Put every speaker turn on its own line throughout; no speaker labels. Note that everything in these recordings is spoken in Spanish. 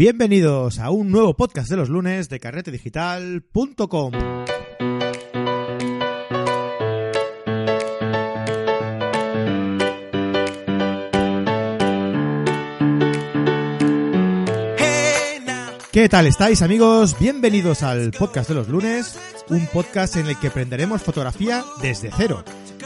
Bienvenidos a un nuevo podcast de los lunes de carretedigital.com. ¿Qué tal estáis amigos? Bienvenidos al podcast de los lunes, un podcast en el que aprenderemos fotografía desde cero.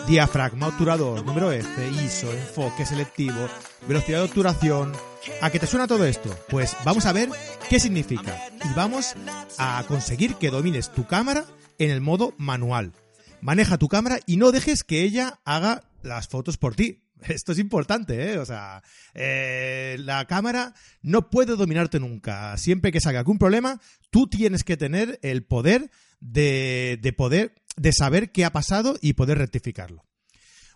Diafragma, obturador, número F, ISO, enfoque selectivo, velocidad de obturación. ¿A qué te suena todo esto? Pues vamos a ver qué significa y vamos a conseguir que domines tu cámara en el modo manual. Maneja tu cámara y no dejes que ella haga las fotos por ti. Esto es importante, ¿eh? O sea, eh, la cámara no puede dominarte nunca. Siempre que salga algún problema, tú tienes que tener el poder de, de poder, de saber qué ha pasado y poder rectificarlo.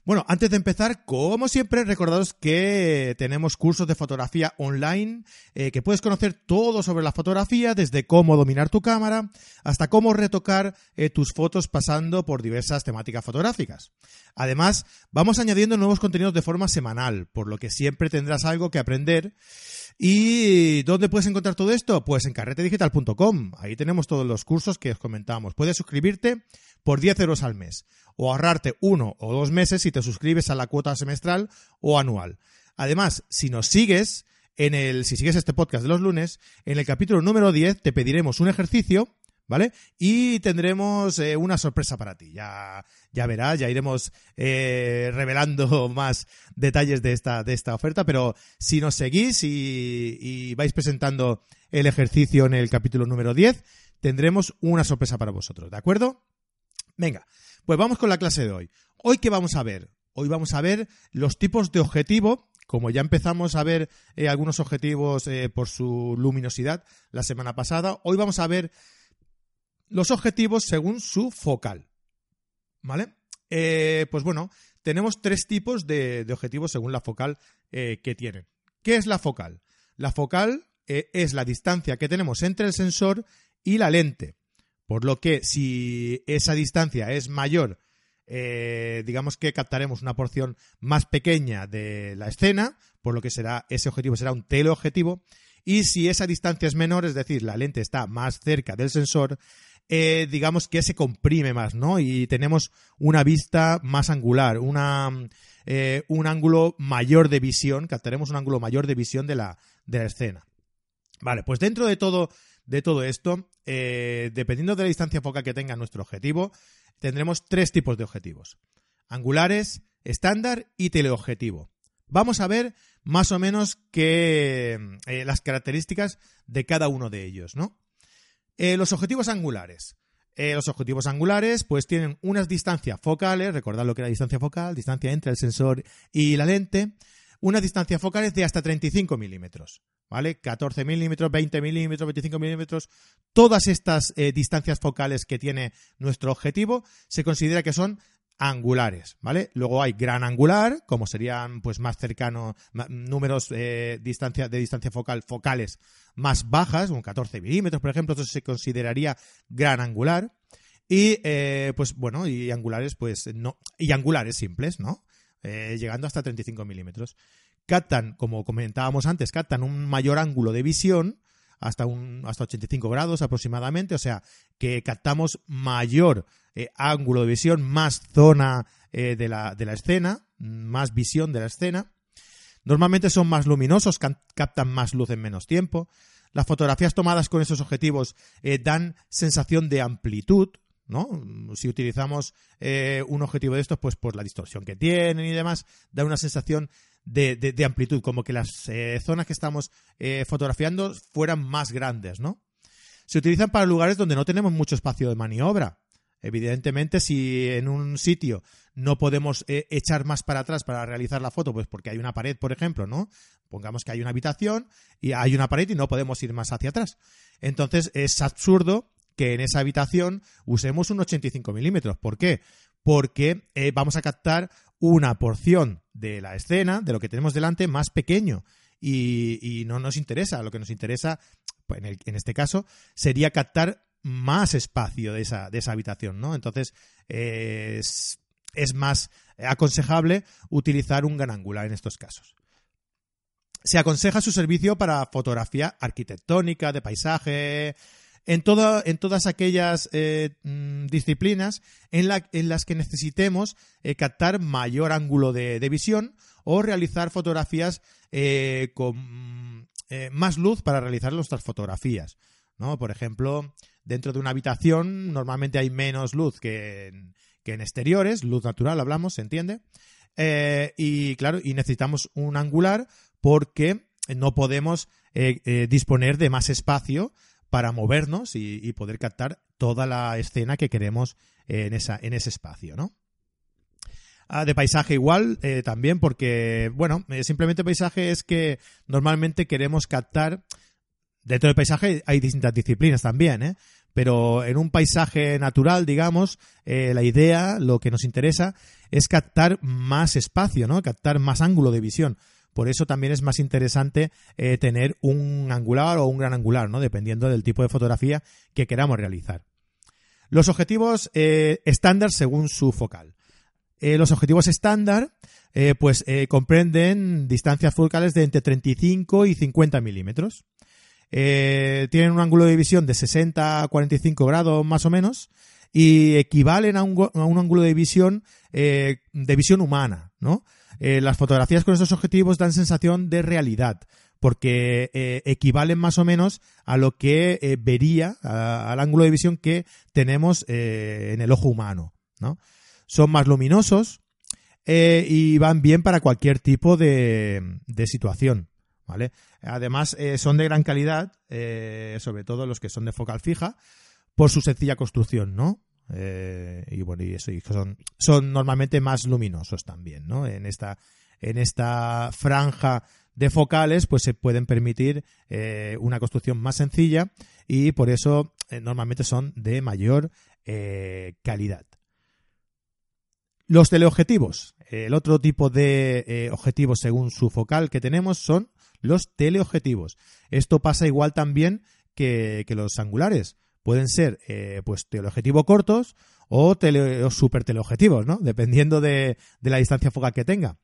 Bueno, antes de empezar, como siempre, recordaros que tenemos cursos de fotografía online, eh, que puedes conocer todo sobre la fotografía, desde cómo dominar tu cámara hasta cómo retocar eh, tus fotos pasando por diversas temáticas fotográficas. Además, vamos añadiendo nuevos contenidos de forma semanal, por lo que siempre tendrás algo que aprender. ¿Y dónde puedes encontrar todo esto? Pues en carretedigital.com. Ahí tenemos todos los cursos que os comentamos. Puedes suscribirte por 10 euros al mes o ahorrarte uno o dos meses si te suscribes a la cuota semestral o anual. Además, si nos sigues, en el, si sigues este podcast de los lunes, en el capítulo número 10 te pediremos un ejercicio ¿vale? Y tendremos eh, una sorpresa para ti. Ya, ya verás, ya iremos eh, revelando más detalles de esta, de esta oferta, pero si nos seguís y, vais presentando el ejercicio en el capítulo número 10, tendremos una sorpresa para vosotros, ¿de acuerdo? Venga, pues vamos con la clase de hoy. Hoy qué vamos a ver? Hoy vamos a ver los tipos de objetivo, como ya empezamos a ver eh, algunos objetivos eh, por su luminosidad la semana pasada, hoy vamos a ver los objetivos según su focal. ¿Vale? Eh, pues bueno, tenemos tres tipos de, objetivos según la focal que tienen. ¿Qué es la focal? La focal es la distancia que tenemos entre el sensor y la lente. Por lo que si esa distancia es mayor, eh, digamos que captaremos una porción más pequeña de la escena, por lo que será ese objetivo será un teleobjetivo. Y si esa distancia es menor, es decir, la lente está más cerca del sensor, eh, digamos que se comprime más, ¿no? Y tenemos una vista más angular, eh, un ángulo mayor de visión, captaremos un ángulo mayor de visión de la, de la escena. Vale, pues dentro de todo de todo esto, eh, dependiendo de la distancia focal que tenga nuestro objetivo, tendremos tres tipos de objetivos. Angulares, estándar y teleobjetivo. Vamos a ver más o menos que, eh, las características de cada uno de ellos, ¿no? Eh, los objetivos angulares. Eh, los objetivos angulares pues tienen unas distancias focales, recordad lo que era distancia focal, distancia entre el sensor y la lente, unas distancias focales de hasta 35 milímetros. ¿vale? 14 milímetros, 20 milímetros, 25 milímetros, todas estas eh, distancias focales que tiene nuestro objetivo se considera que son angulares, ¿vale? Luego hay gran angular, como serían pues más cercanos, números eh, distancia, de distancia focal focales más bajas, un 14 milímetros, por ejemplo, eso se consideraría gran angular. Y eh, pues bueno, y angulares, pues no, y angulares simples, ¿no? Eh, llegando hasta 35 milímetros captan, como comentábamos antes, captan un mayor ángulo de visión, hasta, un, hasta 85 grados aproximadamente, o sea que captamos mayor eh, ángulo de visión, más zona eh, de, la, de la escena, más visión de la escena. Normalmente son más luminosos, captan más luz en menos tiempo. Las fotografías tomadas con esos objetivos dan sensación de amplitud, ¿no? Si utilizamos eh, un objetivo de estos, pues por la distorsión que tienen y demás, da una sensación de, de, de amplitud, como que las eh, zonas que estamos eh, fotografiando fueran más grandes, ¿no? Se utilizan para lugares donde no tenemos mucho espacio de maniobra. Evidentemente, si en un sitio no podemos eh, echar más para atrás para realizar la foto, pues porque hay una pared, por ejemplo, ¿no? Pongamos que hay una habitación y hay una pared y no podemos ir más hacia atrás. Entonces es absurdo que en esa habitación usemos un 85 milímetros. ¿Por qué? Porque eh, vamos a captar una porción de la escena, de lo que tenemos delante, más pequeño. Y, no nos interesa. Lo que nos interesa, pues en, este caso, sería captar más espacio de esa, de esa habitación, ¿no? Entonces, eh, es, es, más aconsejable utilizar un gran angular en estos casos. se aconseja su servicio para fotografía arquitectónica, de paisaje, en, todo, en todas aquellas eh, mm, disciplinas en, las que necesitemos eh, captar mayor ángulo de, visión o realizar fotografías eh, con más luz para realizar nuestras fotografías. ¿no? Por ejemplo, dentro de una habitación normalmente hay menos luz que en, que en exteriores, luz natural hablamos, ¿se entiende? y claro, y necesitamos un angular porque no podemos disponer de más espacio para movernos y, poder captar toda la escena que queremos en, esa, en ese espacio, ¿no? Ah, de paisaje igual, eh, también, porque, bueno, eh, simplemente paisaje es que normalmente queremos captar, dentro del paisaje hay distintas disciplinas también, ¿eh? Pero en un paisaje natural, digamos, eh, la idea, lo que nos interesa, es captar más espacio, ¿no? Captar más ángulo de visión. Por eso también es más interesante eh, tener un angular o un gran angular, ¿no? Dependiendo del tipo de fotografía que queramos realizar. Los objetivos eh, estándar según su focal. Eh, los objetivos estándar pues comprenden distancias focales de entre 35 y 50 milímetros. tienen un ángulo de visión de 60 a 45 grados más o menos y equivalen a un, a un ángulo de visión de visión humana, ¿no? Eh, las fotografías con estos objetivos dan sensación de realidad porque eh, equivalen más o menos a lo que eh, vería, al ángulo de visión que tenemos en el ojo humano. ¿no? Son más luminosos y van bien para cualquier tipo de, de situación. ¿vale? Además, son de gran calidad, sobre todo los que son de focal fija, por su sencilla construcción, ¿no? Eh, y bueno, y eso, son, normalmente más luminosos también, ¿no? En esta, en esta franja de focales, pues se pueden permitir eh, una construcción más sencilla y por eso eh, normalmente son de mayor calidad. Los teleobjetivos. El otro tipo de objetivos según su focal que tenemos son los teleobjetivos. Esto pasa igual también que los angulares pueden ser eh, pues teleobjetivos cortos o, tele, super teleobjetivos, ¿no? Dependiendo de, la distancia focal que tenga.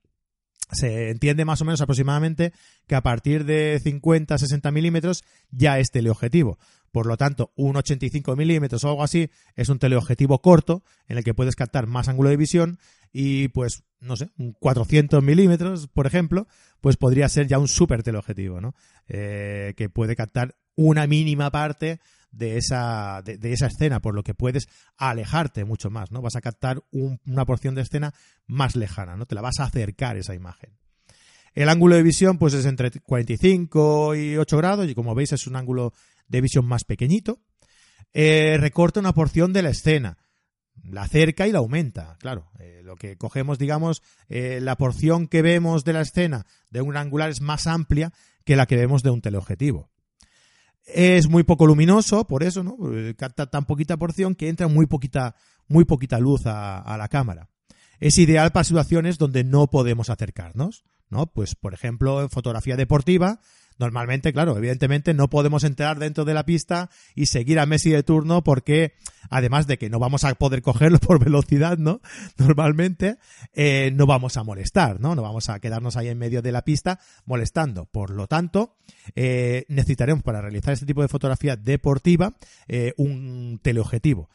Se entiende más o menos aproximadamente que a partir de 50-60 milímetros ya es teleobjetivo. Por lo tanto, un 85 milímetros o algo así es un teleobjetivo corto en el que puedes captar más ángulo de visión y pues, no sé, un 400 milímetros, por ejemplo, pues podría ser ya un super teleobjetivo, ¿no? Eh, que puede captar una mínima parte de esa, de, esa escena, por lo que puedes alejarte mucho más, ¿no? Vas a captar una porción de escena más lejana, ¿no? Te la vas a acercar esa imagen. El ángulo de visión, pues es entre 45 y 8 grados, y como veis es un ángulo de visión más pequeñito. Eh, recorta una porción de la escena, la acerca y la aumenta, claro. Eh, lo que cogemos, digamos, eh, la porción que vemos de la escena de un angular es más amplia que la que vemos de un teleobjetivo. Es muy poco luminoso, por eso, ¿no? Eh, capta tan poquita porción que entra muy poquita, muy poquita luz a, a la cámara. Es ideal para situaciones donde no podemos acercarnos, ¿no? Pues, por ejemplo, en fotografía deportiva, Normalmente, claro, evidentemente no podemos entrar dentro de la pista y seguir a Messi de turno porque, además de que no vamos a poder cogerlo por velocidad, ¿no? Normalmente, eh, no vamos a molestar, ¿no? No vamos a quedarnos ahí en medio de la pista molestando. Por lo tanto, eh, necesitaremos para realizar este tipo de fotografía deportiva eh, un teleobjetivo.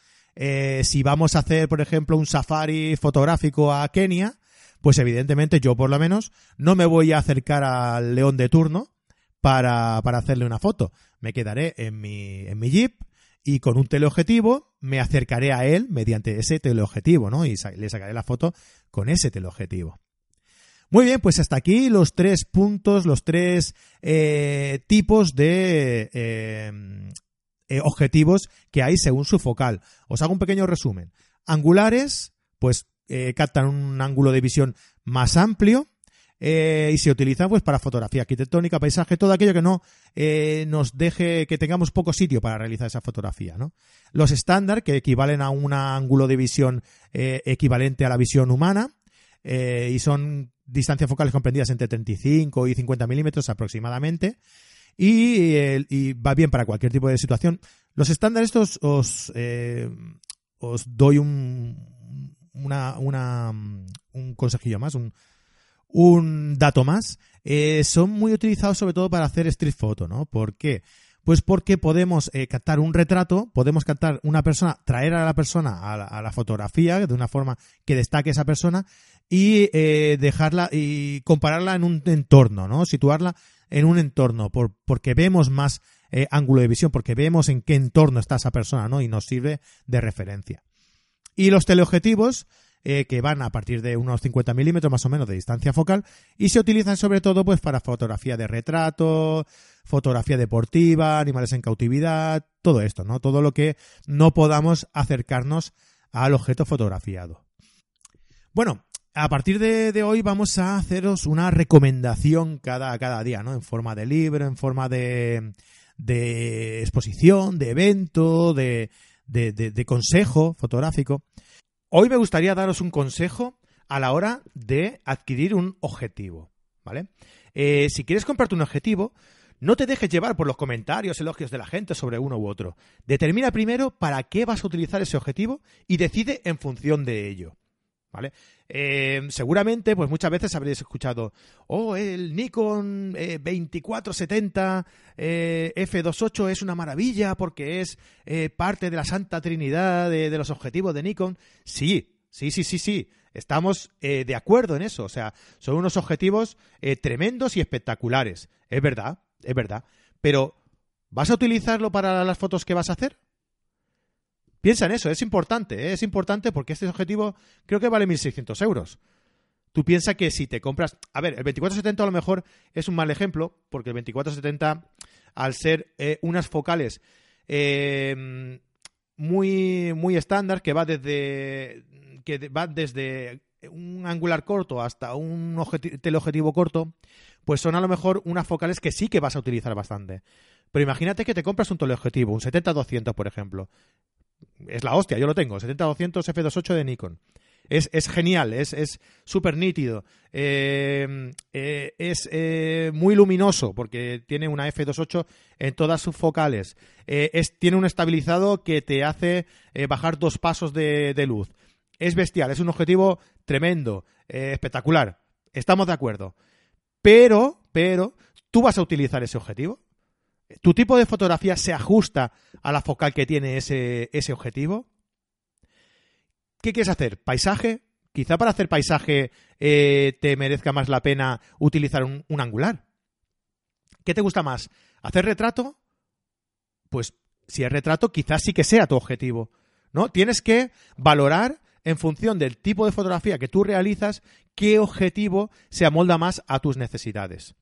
si vamos a hacer, por ejemplo, un safari fotográfico a Kenia, pues evidentemente yo por lo menos no me voy a acercar al león de turno, para, para hacerle una foto. Me quedaré en mi, en mi Jeep y con un teleobjetivo me acercaré a él mediante ese teleobjetivo, ¿no? Y le sacaré la foto con ese teleobjetivo. Muy bien, pues hasta aquí los tres puntos, los tres eh, tipos de eh, eh, objetivos que hay según su focal. Os hago un pequeño resumen. Angulares, pues captan un ángulo de visión más amplio, eh, y se utiliza pues para fotografía arquitectónica, paisaje, todo aquello que no eh, nos deje que tengamos poco sitio para realizar esa fotografía, ¿no? Los estándar que equivalen a un ángulo de visión eh, equivalente a la visión humana y son distancias focales comprendidas entre 35 y 50 milímetros aproximadamente y, va bien para cualquier tipo de situación. Los estándares estos os, os doy un, una, una, un consejillo más, un, un dato más, eh, son muy utilizados sobre todo para hacer street photo, ¿no? ¿Por qué? Pues porque podemos eh, captar un retrato, podemos captar una persona, traer a la persona a la, fotografía de una forma que destaque esa persona y eh, dejarla y compararla en un entorno, ¿no? Situarla en un entorno, por, porque vemos más ángulo de visión, porque vemos en qué entorno está esa persona, ¿no? Y nos sirve de referencia. Y los teleobjetivos, eh, que van a partir de unos 50 milímetros más o menos de distancia focal y se utilizan sobre todo pues para fotografía de retrato, fotografía deportiva, animales en cautividad, todo esto, ¿no? Todo lo que no podamos acercarnos al objeto fotografiado. Bueno, a partir de, hoy vamos a haceros una recomendación cada, cada día, ¿no? En forma de libro, en forma de, de exposición, de evento, de, de, de, consejo fotográfico. Hoy me gustaría daros un consejo a la hora de adquirir un objetivo, ¿vale? Eh, si quieres comprarte un objetivo, no te dejes llevar por los comentarios, elogios de la gente sobre uno u otro. Determina primero para qué vas a utilizar ese objetivo y decide en función de ello. ¿Vale? Eh, seguramente, pues muchas veces habréis escuchado, oh, el Nikon 2470 eh, F28 es una maravilla porque es eh, parte de la Santa Trinidad de, los objetivos de Nikon. Sí, sí, sí, sí, sí. Estamos de acuerdo en eso. O sea, son unos objetivos tremendos y espectaculares. Es verdad, es verdad. Pero, ¿vas a utilizarlo para las fotos que vas a hacer? Piensa en eso, es importante, ¿eh? es importante porque este objetivo creo que vale 1.600 euros. Tú piensas que si te compras... A ver, el 2470 a lo mejor es un mal ejemplo, porque el 2470, al ser eh, unas focales eh, muy, muy estándar, que va desde, que va desde un angular corto hasta un teleobjetivo corto, pues son a lo mejor unas focales que sí que vas a utilizar bastante. Pero imagínate que te compras un teleobjetivo, un 70-200, por ejemplo es la hostia, yo lo tengo, 70-200 f2.8 de Nikon. Es, genial, es súper nítido, eh, eh, es eh, muy luminoso porque tiene una f2.8 en todas sus focales, tiene un estabilizado que te hace bajar dos pasos de, de, luz. Es bestial, es un objetivo tremendo, espectacular, estamos de acuerdo. Pero, pero, ¿tú vas a utilizar ese objetivo? ¿Tu tipo de fotografía se ajusta a la focal que tiene ese, ese objetivo? ¿Qué quieres hacer? ¿Paisaje? Quizá para hacer paisaje eh, te merezca más la pena utilizar un, angular. ¿Qué te gusta más? ¿Hacer retrato? Pues si es retrato, quizás sí que sea tu objetivo. ¿No? Tienes que valorar en función del tipo de fotografía que tú realizas, qué objetivo se amolda más a tus necesidades.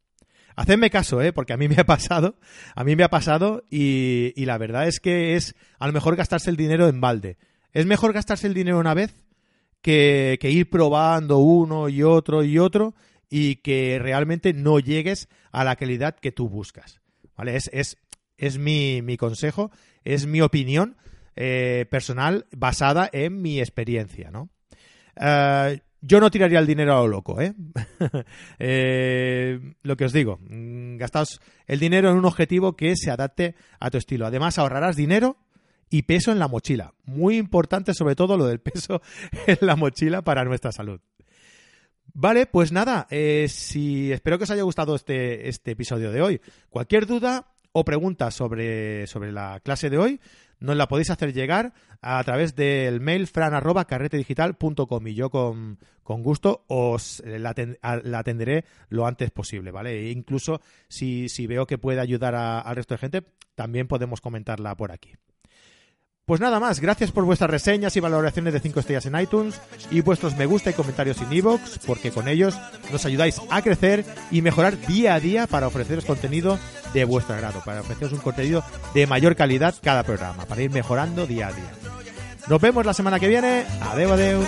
Hacedme caso, ¿eh? porque a mí me ha pasado, a mí me ha pasado y, la verdad es que es a lo mejor gastarse el dinero en balde. Es mejor gastarse el dinero una vez que, ir probando uno y otro y otro y que realmente no llegues a la calidad que tú buscas. ¿Vale? Es, es, es mi, mi consejo, es mi opinión eh, personal basada en mi experiencia, ¿no? Eh, yo no tiraría el dinero a lo loco, ¿eh? ¿eh? lo que os digo, mm, gastaos el dinero en un objetivo que se adapte a tu estilo. Además, ahorrarás dinero y peso en la mochila. Muy importante, sobre todo, lo del peso en la mochila para nuestra salud. Vale, pues nada, eh, si espero que os haya gustado este, este episodio de hoy. Cualquier duda o pregunta sobre, sobre la clase de hoy, nos la podéis hacer llegar a través del mail fran.carretedigital.com y yo con, gusto os la, atenderé lo antes posible, ¿vale? E incluso si, si veo que puede ayudar al resto de gente, también podemos comentarla por aquí. Pues nada más, gracias por vuestras reseñas y valoraciones de 5 estrellas en iTunes y vuestros me gusta y comentarios en iVoox, porque con ellos nos ayudáis a crecer y mejorar día a día para ofreceros contenido de vuestro agrado, para ofreceros un contenido de mayor calidad cada programa, para ir mejorando día a día. Nos vemos la semana que viene. Adeu, adeu.